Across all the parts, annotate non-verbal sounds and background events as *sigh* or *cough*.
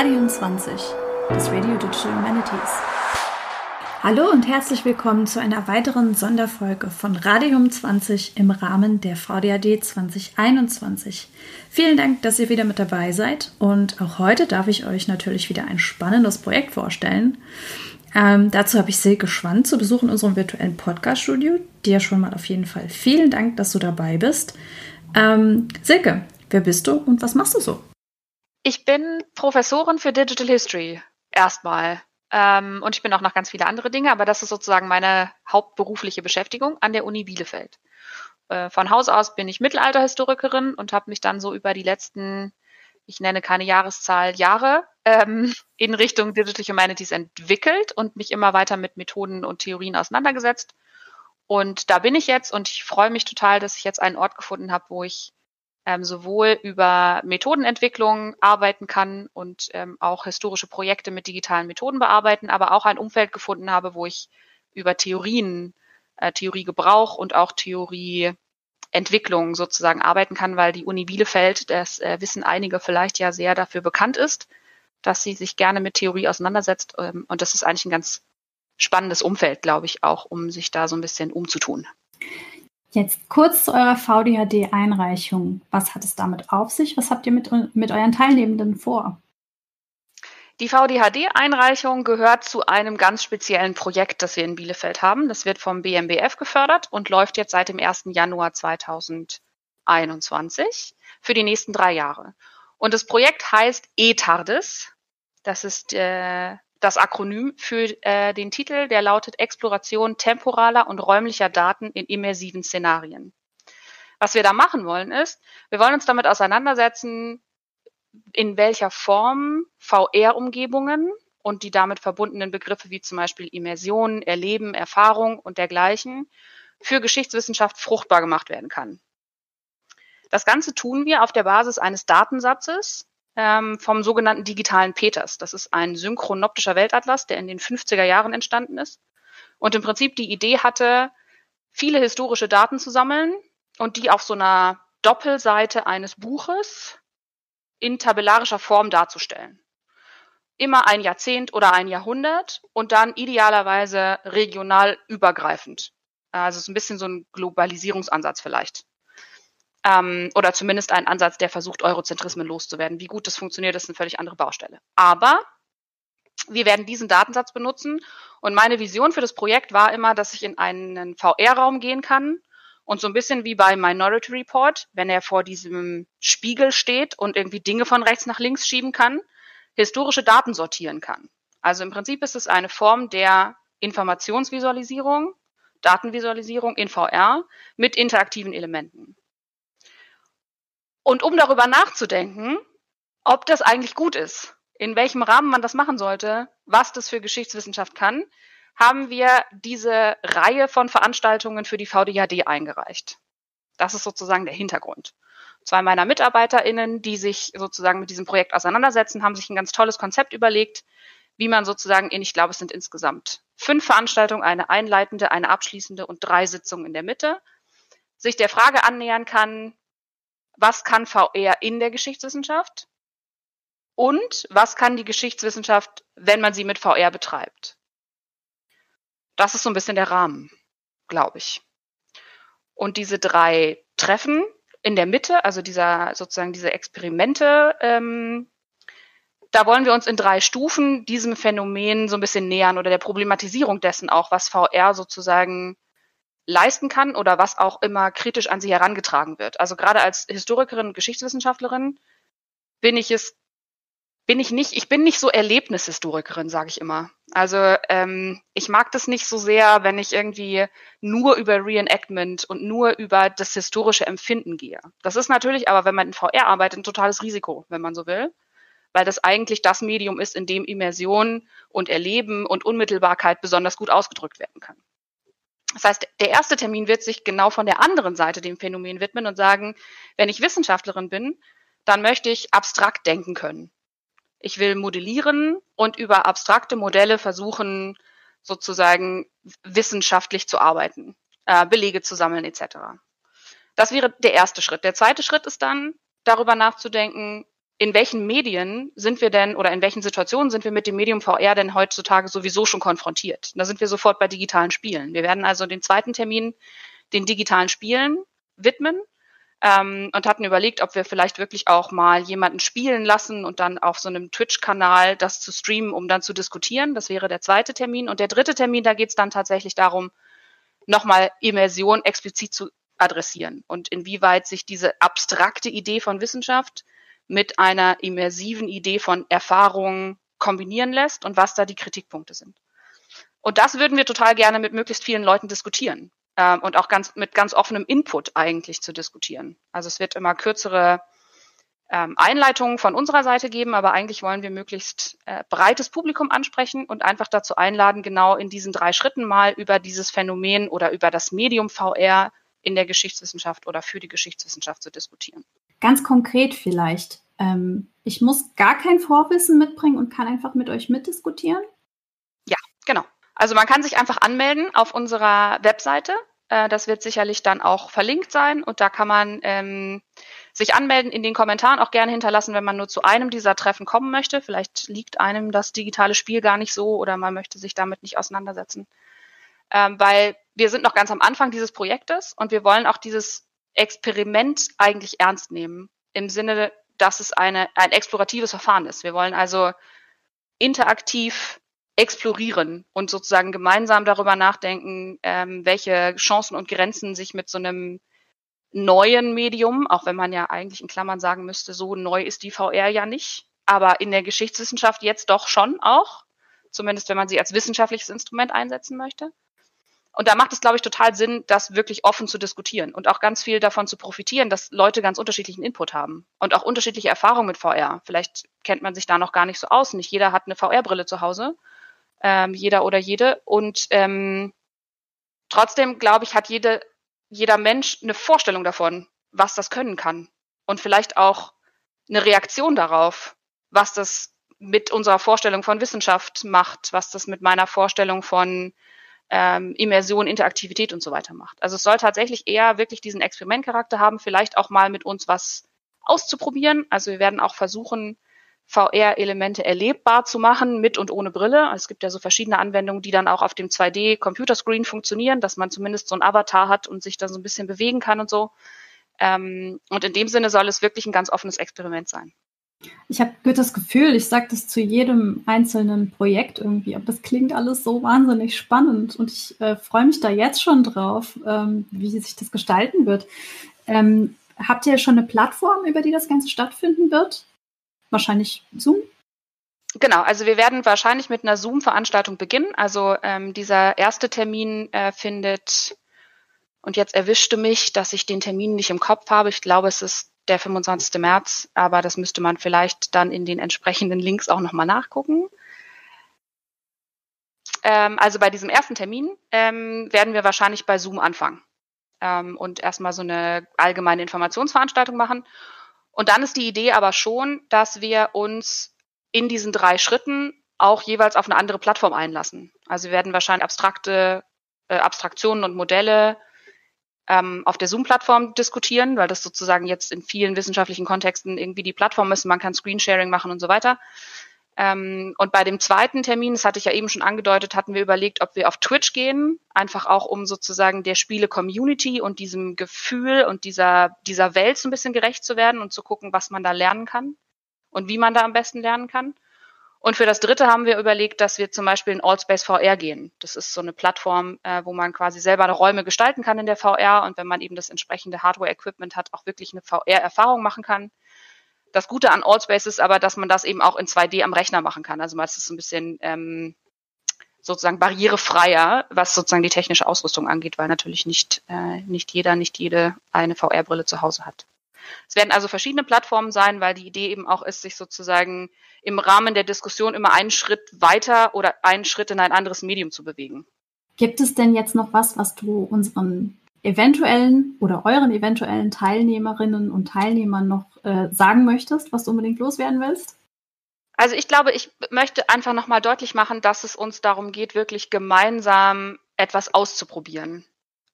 Radium 20, das Radio Digital Humanities. Hallo und herzlich willkommen zu einer weiteren Sonderfolge von Radium 20 im Rahmen der VDAD 2021. Vielen Dank, dass ihr wieder mit dabei seid und auch heute darf ich euch natürlich wieder ein spannendes Projekt vorstellen. Ähm, dazu habe ich Silke Schwand zu Besuch in unserem virtuellen Podcast-Studio. Dir schon mal auf jeden Fall vielen Dank, dass du dabei bist. Ähm, Silke, wer bist du und was machst du so? Ich bin Professorin für Digital History erstmal. Ähm, und ich bin auch noch ganz viele andere Dinge, aber das ist sozusagen meine hauptberufliche Beschäftigung an der Uni Bielefeld. Äh, von Haus aus bin ich Mittelalterhistorikerin und habe mich dann so über die letzten, ich nenne keine Jahreszahl, Jahre ähm, in Richtung Digital Humanities entwickelt und mich immer weiter mit Methoden und Theorien auseinandergesetzt. Und da bin ich jetzt und ich freue mich total, dass ich jetzt einen Ort gefunden habe, wo ich ähm, sowohl über Methodenentwicklung arbeiten kann und ähm, auch historische Projekte mit digitalen Methoden bearbeiten, aber auch ein Umfeld gefunden habe, wo ich über Theorien, äh, Theoriegebrauch und auch Theorieentwicklung sozusagen arbeiten kann, weil die Uni Bielefeld, das äh, wissen einige vielleicht ja sehr dafür bekannt ist, dass sie sich gerne mit Theorie auseinandersetzt. Ähm, und das ist eigentlich ein ganz spannendes Umfeld, glaube ich, auch, um sich da so ein bisschen umzutun. Jetzt kurz zu eurer VDHD-Einreichung. Was hat es damit auf sich? Was habt ihr mit, mit euren Teilnehmenden vor? Die VDHD-Einreichung gehört zu einem ganz speziellen Projekt, das wir in Bielefeld haben. Das wird vom BMBF gefördert und läuft jetzt seit dem 1. Januar 2021 für die nächsten drei Jahre. Und das Projekt heißt ETARDIS. Das ist äh, das Akronym für äh, den Titel, der lautet Exploration temporaler und räumlicher Daten in immersiven Szenarien. Was wir da machen wollen ist, wir wollen uns damit auseinandersetzen, in welcher Form VR-Umgebungen und die damit verbundenen Begriffe wie zum Beispiel Immersion, Erleben, Erfahrung und dergleichen für Geschichtswissenschaft fruchtbar gemacht werden kann. Das Ganze tun wir auf der Basis eines Datensatzes, ähm, vom sogenannten digitalen Peters. Das ist ein synchronoptischer Weltatlas, der in den 50er Jahren entstanden ist und im Prinzip die Idee hatte, viele historische Daten zu sammeln und die auf so einer Doppelseite eines Buches in tabellarischer Form darzustellen. Immer ein Jahrzehnt oder ein Jahrhundert und dann idealerweise regional übergreifend. Also es ist ein bisschen so ein Globalisierungsansatz vielleicht ähm, oder zumindest ein Ansatz, der versucht, Eurozentrismen loszuwerden. Wie gut das funktioniert, ist eine völlig andere Baustelle. Aber wir werden diesen Datensatz benutzen und meine Vision für das Projekt war immer, dass ich in einen VR-Raum gehen kann und so ein bisschen wie bei Minority Report, wenn er vor diesem Spiegel steht und irgendwie Dinge von rechts nach links schieben kann, historische Daten sortieren kann. Also im Prinzip ist es eine Form der Informationsvisualisierung, Datenvisualisierung in VR mit interaktiven Elementen. Und um darüber nachzudenken, ob das eigentlich gut ist, in welchem Rahmen man das machen sollte, was das für Geschichtswissenschaft kann, haben wir diese Reihe von Veranstaltungen für die VDHD eingereicht. Das ist sozusagen der Hintergrund. Zwei meiner MitarbeiterInnen, die sich sozusagen mit diesem Projekt auseinandersetzen, haben sich ein ganz tolles Konzept überlegt, wie man sozusagen in, ich glaube, es sind insgesamt fünf Veranstaltungen, eine einleitende, eine abschließende und drei Sitzungen in der Mitte, sich der Frage annähern kann, was kann VR in der Geschichtswissenschaft und was kann die Geschichtswissenschaft, wenn man sie mit VR betreibt. Das ist so ein bisschen der Rahmen, glaube ich. Und diese drei Treffen in der Mitte, also dieser sozusagen diese Experimente, ähm, da wollen wir uns in drei Stufen diesem Phänomen so ein bisschen nähern oder der Problematisierung dessen auch, was VR sozusagen leisten kann oder was auch immer kritisch an sie herangetragen wird. Also gerade als Historikerin Geschichtswissenschaftlerin bin ich es, bin ich nicht, ich bin nicht so Erlebnishistorikerin, sage ich immer. Also ähm, ich mag das nicht so sehr, wenn ich irgendwie nur über Reenactment und nur über das historische Empfinden gehe. Das ist natürlich aber, wenn man in VR arbeitet, ein totales Risiko, wenn man so will weil das eigentlich das Medium ist, in dem Immersion und Erleben und Unmittelbarkeit besonders gut ausgedrückt werden kann. Das heißt, der erste Termin wird sich genau von der anderen Seite dem Phänomen widmen und sagen, wenn ich Wissenschaftlerin bin, dann möchte ich abstrakt denken können. Ich will modellieren und über abstrakte Modelle versuchen, sozusagen wissenschaftlich zu arbeiten, äh, Belege zu sammeln etc. Das wäre der erste Schritt. Der zweite Schritt ist dann, darüber nachzudenken, in welchen Medien sind wir denn oder in welchen Situationen sind wir mit dem Medium VR denn heutzutage sowieso schon konfrontiert? Da sind wir sofort bei digitalen Spielen. Wir werden also den zweiten Termin den digitalen Spielen widmen ähm, und hatten überlegt, ob wir vielleicht wirklich auch mal jemanden spielen lassen und dann auf so einem Twitch-Kanal das zu streamen, um dann zu diskutieren. Das wäre der zweite Termin. Und der dritte Termin, da geht es dann tatsächlich darum, nochmal Immersion explizit zu adressieren und inwieweit sich diese abstrakte Idee von Wissenschaft mit einer immersiven Idee von Erfahrung kombinieren lässt und was da die Kritikpunkte sind. Und das würden wir total gerne mit möglichst vielen Leuten diskutieren ähm, und auch ganz mit ganz offenem Input eigentlich zu diskutieren. Also es wird immer kürzere ähm, Einleitungen von unserer Seite geben, aber eigentlich wollen wir möglichst äh, breites Publikum ansprechen und einfach dazu einladen, genau in diesen drei Schritten mal über dieses Phänomen oder über das Medium VR in der Geschichtswissenschaft oder für die Geschichtswissenschaft zu diskutieren. Ganz konkret vielleicht. Ähm, ich muss gar kein Vorwissen mitbringen und kann einfach mit euch mitdiskutieren? Ja, genau. Also man kann sich einfach anmelden auf unserer Webseite. Äh, das wird sicherlich dann auch verlinkt sein und da kann man ähm, sich anmelden, in den Kommentaren auch gerne hinterlassen, wenn man nur zu einem dieser Treffen kommen möchte. Vielleicht liegt einem das digitale Spiel gar nicht so oder man möchte sich damit nicht auseinandersetzen. Ähm, weil wir sind noch ganz am Anfang dieses Projektes und wir wollen auch dieses Experiment eigentlich ernst nehmen. Im Sinne, dass es eine, ein exploratives Verfahren ist. Wir wollen also interaktiv explorieren und sozusagen gemeinsam darüber nachdenken, ähm, welche Chancen und Grenzen sich mit so einem neuen Medium, auch wenn man ja eigentlich in Klammern sagen müsste, so neu ist die VR ja nicht, aber in der Geschichtswissenschaft jetzt doch schon auch, zumindest wenn man sie als wissenschaftliches Instrument einsetzen möchte. Und da macht es, glaube ich, total Sinn, das wirklich offen zu diskutieren und auch ganz viel davon zu profitieren, dass Leute ganz unterschiedlichen Input haben und auch unterschiedliche Erfahrungen mit VR. Vielleicht kennt man sich da noch gar nicht so aus. Nicht jeder hat eine VR-Brille zu Hause ähm, jeder oder jede. Und ähm, trotzdem, glaube ich, hat jede, jeder Mensch eine Vorstellung davon, was das können kann. Und vielleicht auch eine Reaktion darauf, was das mit unserer Vorstellung von Wissenschaft macht, was das mit meiner Vorstellung von ähm, Immersion, Interaktivität und so weiter macht. Also es soll tatsächlich eher wirklich diesen Experimentcharakter haben, vielleicht auch mal mit uns was auszuprobieren. Also wir werden auch versuchen, VR-Elemente erlebbar zu machen, mit und ohne Brille. Es gibt ja so verschiedene Anwendungen, die dann auch auf dem 2D-Computerscreen funktionieren, dass man zumindest so ein Avatar hat und sich da so ein bisschen bewegen kann und so. Ähm, und in dem Sinne soll es wirklich ein ganz offenes Experiment sein. Ich habe das Gefühl, ich sage das zu jedem einzelnen Projekt irgendwie, aber das klingt alles so wahnsinnig spannend und ich äh, freue mich da jetzt schon drauf, ähm, wie sich das gestalten wird. Ähm, habt ihr schon eine Plattform, über die das Ganze stattfinden wird? wahrscheinlich Zoom? Genau, also wir werden wahrscheinlich mit einer Zoom-Veranstaltung beginnen. Also ähm, dieser erste Termin äh, findet, und jetzt erwischte mich, dass ich den Termin nicht im Kopf habe. Ich glaube, es ist der 25. März, aber das müsste man vielleicht dann in den entsprechenden Links auch nochmal nachgucken. Ähm, also bei diesem ersten Termin ähm, werden wir wahrscheinlich bei Zoom anfangen ähm, und erstmal so eine allgemeine Informationsveranstaltung machen. Und dann ist die Idee aber schon, dass wir uns in diesen drei Schritten auch jeweils auf eine andere Plattform einlassen. Also wir werden wahrscheinlich abstrakte äh, Abstraktionen und Modelle ähm, auf der Zoom-Plattform diskutieren, weil das sozusagen jetzt in vielen wissenschaftlichen Kontexten irgendwie die Plattform ist. Man kann Screensharing machen und so weiter. Ähm, und bei dem zweiten Termin, das hatte ich ja eben schon angedeutet, hatten wir überlegt, ob wir auf Twitch gehen, einfach auch um sozusagen der Spiele-Community und diesem Gefühl und dieser, dieser Welt so ein bisschen gerecht zu werden und zu gucken, was man da lernen kann und wie man da am besten lernen kann. Und für das dritte haben wir überlegt, dass wir zum Beispiel in Allspace VR gehen. Das ist so eine Plattform, äh, wo man quasi selber Räume gestalten kann in der VR und wenn man eben das entsprechende Hardware-Equipment hat, auch wirklich eine VR-Erfahrung machen kann. Das Gute an Allspace ist aber, dass man das eben auch in 2D am Rechner machen kann. Also es ist ein bisschen ähm, sozusagen barrierefreier, was sozusagen die technische Ausrüstung angeht, weil natürlich nicht, äh, nicht jeder, nicht jede eine VR-Brille zu Hause hat. Es werden also verschiedene Plattformen sein, weil die Idee eben auch ist, sich sozusagen im Rahmen der Diskussion immer einen Schritt weiter oder einen Schritt in ein anderes Medium zu bewegen. Gibt es denn jetzt noch was, was du unseren eventuellen oder euren eventuellen Teilnehmerinnen und Teilnehmern noch äh, sagen möchtest, was du unbedingt loswerden willst? Also ich glaube, ich möchte einfach nochmal deutlich machen, dass es uns darum geht, wirklich gemeinsam etwas auszuprobieren.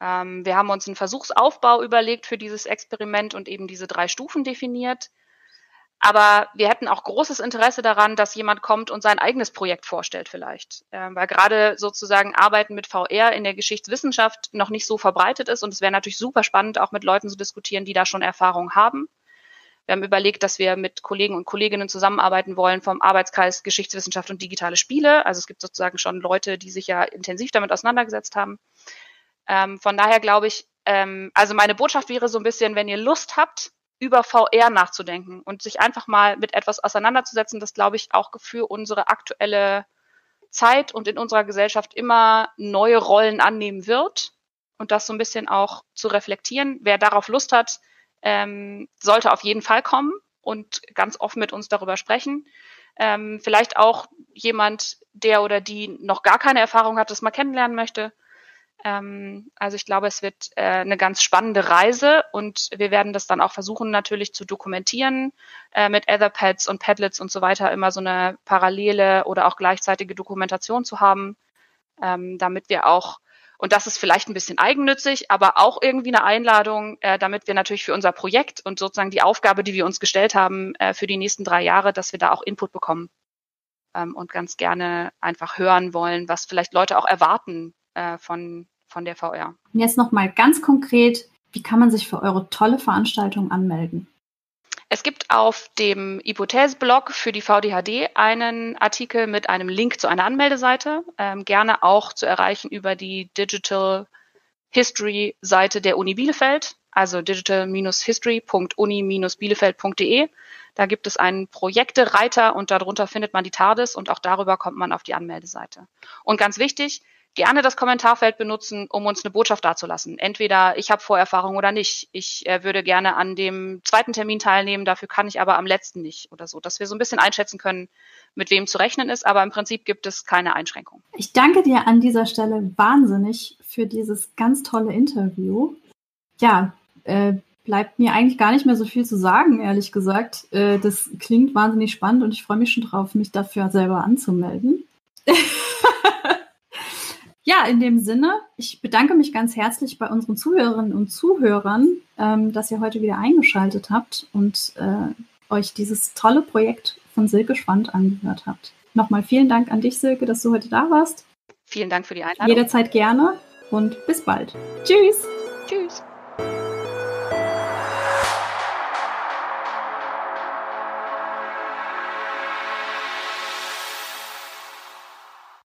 Ähm, wir haben uns einen Versuchsaufbau überlegt für dieses Experiment und eben diese drei Stufen definiert. Aber wir hätten auch großes Interesse daran, dass jemand kommt und sein eigenes Projekt vorstellt vielleicht. Ähm, weil gerade sozusagen Arbeiten mit VR in der Geschichtswissenschaft noch nicht so verbreitet ist. Und es wäre natürlich super spannend, auch mit Leuten zu diskutieren, die da schon Erfahrung haben. Wir haben überlegt, dass wir mit Kollegen und Kolleginnen zusammenarbeiten wollen vom Arbeitskreis Geschichtswissenschaft und digitale Spiele. Also es gibt sozusagen schon Leute, die sich ja intensiv damit auseinandergesetzt haben. Ähm, von daher glaube ich, ähm, also meine Botschaft wäre so ein bisschen, wenn ihr Lust habt, über VR nachzudenken und sich einfach mal mit etwas auseinanderzusetzen, das glaube ich auch für unsere aktuelle Zeit und in unserer Gesellschaft immer neue Rollen annehmen wird und das so ein bisschen auch zu reflektieren. Wer darauf Lust hat, ähm, sollte auf jeden Fall kommen und ganz offen mit uns darüber sprechen. Ähm, vielleicht auch jemand, der oder die noch gar keine Erfahrung hat, das mal kennenlernen möchte ähm, also ich glaube, es wird äh, eine ganz spannende Reise und wir werden das dann auch versuchen natürlich zu dokumentieren äh, mit Etherpads und Padlets und so weiter, immer so eine parallele oder auch gleichzeitige Dokumentation zu haben, ähm, damit wir auch und das ist vielleicht ein bisschen eigennützig, aber auch irgendwie eine Einladung, äh, damit wir natürlich für unser Projekt und sozusagen die Aufgabe, die wir uns gestellt haben äh, für die nächsten drei Jahre, dass wir da auch Input bekommen ähm, und ganz gerne einfach hören wollen, was vielleicht Leute auch erwarten äh, von, von der VR. Und jetzt nochmal ganz konkret, wie kann man sich für eure tolle Veranstaltung anmelden? Es gibt auf dem Hypothese-Blog für die VDHD einen Artikel mit einem Link zu einer Anmeldeseite, ähm, gerne auch zu erreichen über die Digital History Seite der Uni Bielefeld, also digital-history.uni-bielefeld.de. Da gibt es einen Projekte-Reiter und darunter findet man die TARDIS und auch darüber kommt man auf die Anmeldeseite. Und ganz wichtig, gerne das Kommentarfeld benutzen, um uns eine Botschaft dazulassen. Entweder ich habe Vorerfahrung oder nicht. Ich äh, würde gerne an dem zweiten Termin teilnehmen, dafür kann ich aber am letzten nicht oder so, dass wir so ein bisschen einschätzen können, mit wem zu rechnen ist, aber im Prinzip gibt es keine Einschränkung. Ich danke dir an dieser Stelle wahnsinnig für dieses ganz tolle Interview. Ja, äh, bleibt mir eigentlich gar nicht mehr so viel zu sagen, ehrlich gesagt. Äh, das klingt wahnsinnig spannend und ich freue mich schon drauf, mich dafür selber anzumelden. *laughs* Ja, in dem Sinne, ich bedanke mich ganz herzlich bei unseren Zuhörerinnen und Zuhörern, ähm, dass ihr heute wieder eingeschaltet habt und äh, euch dieses tolle Projekt von Silke Schwand angehört habt. Nochmal vielen Dank an dich, Silke, dass du heute da warst. Vielen Dank für die Einladung. Jederzeit gerne und bis bald. Tschüss. Tschüss.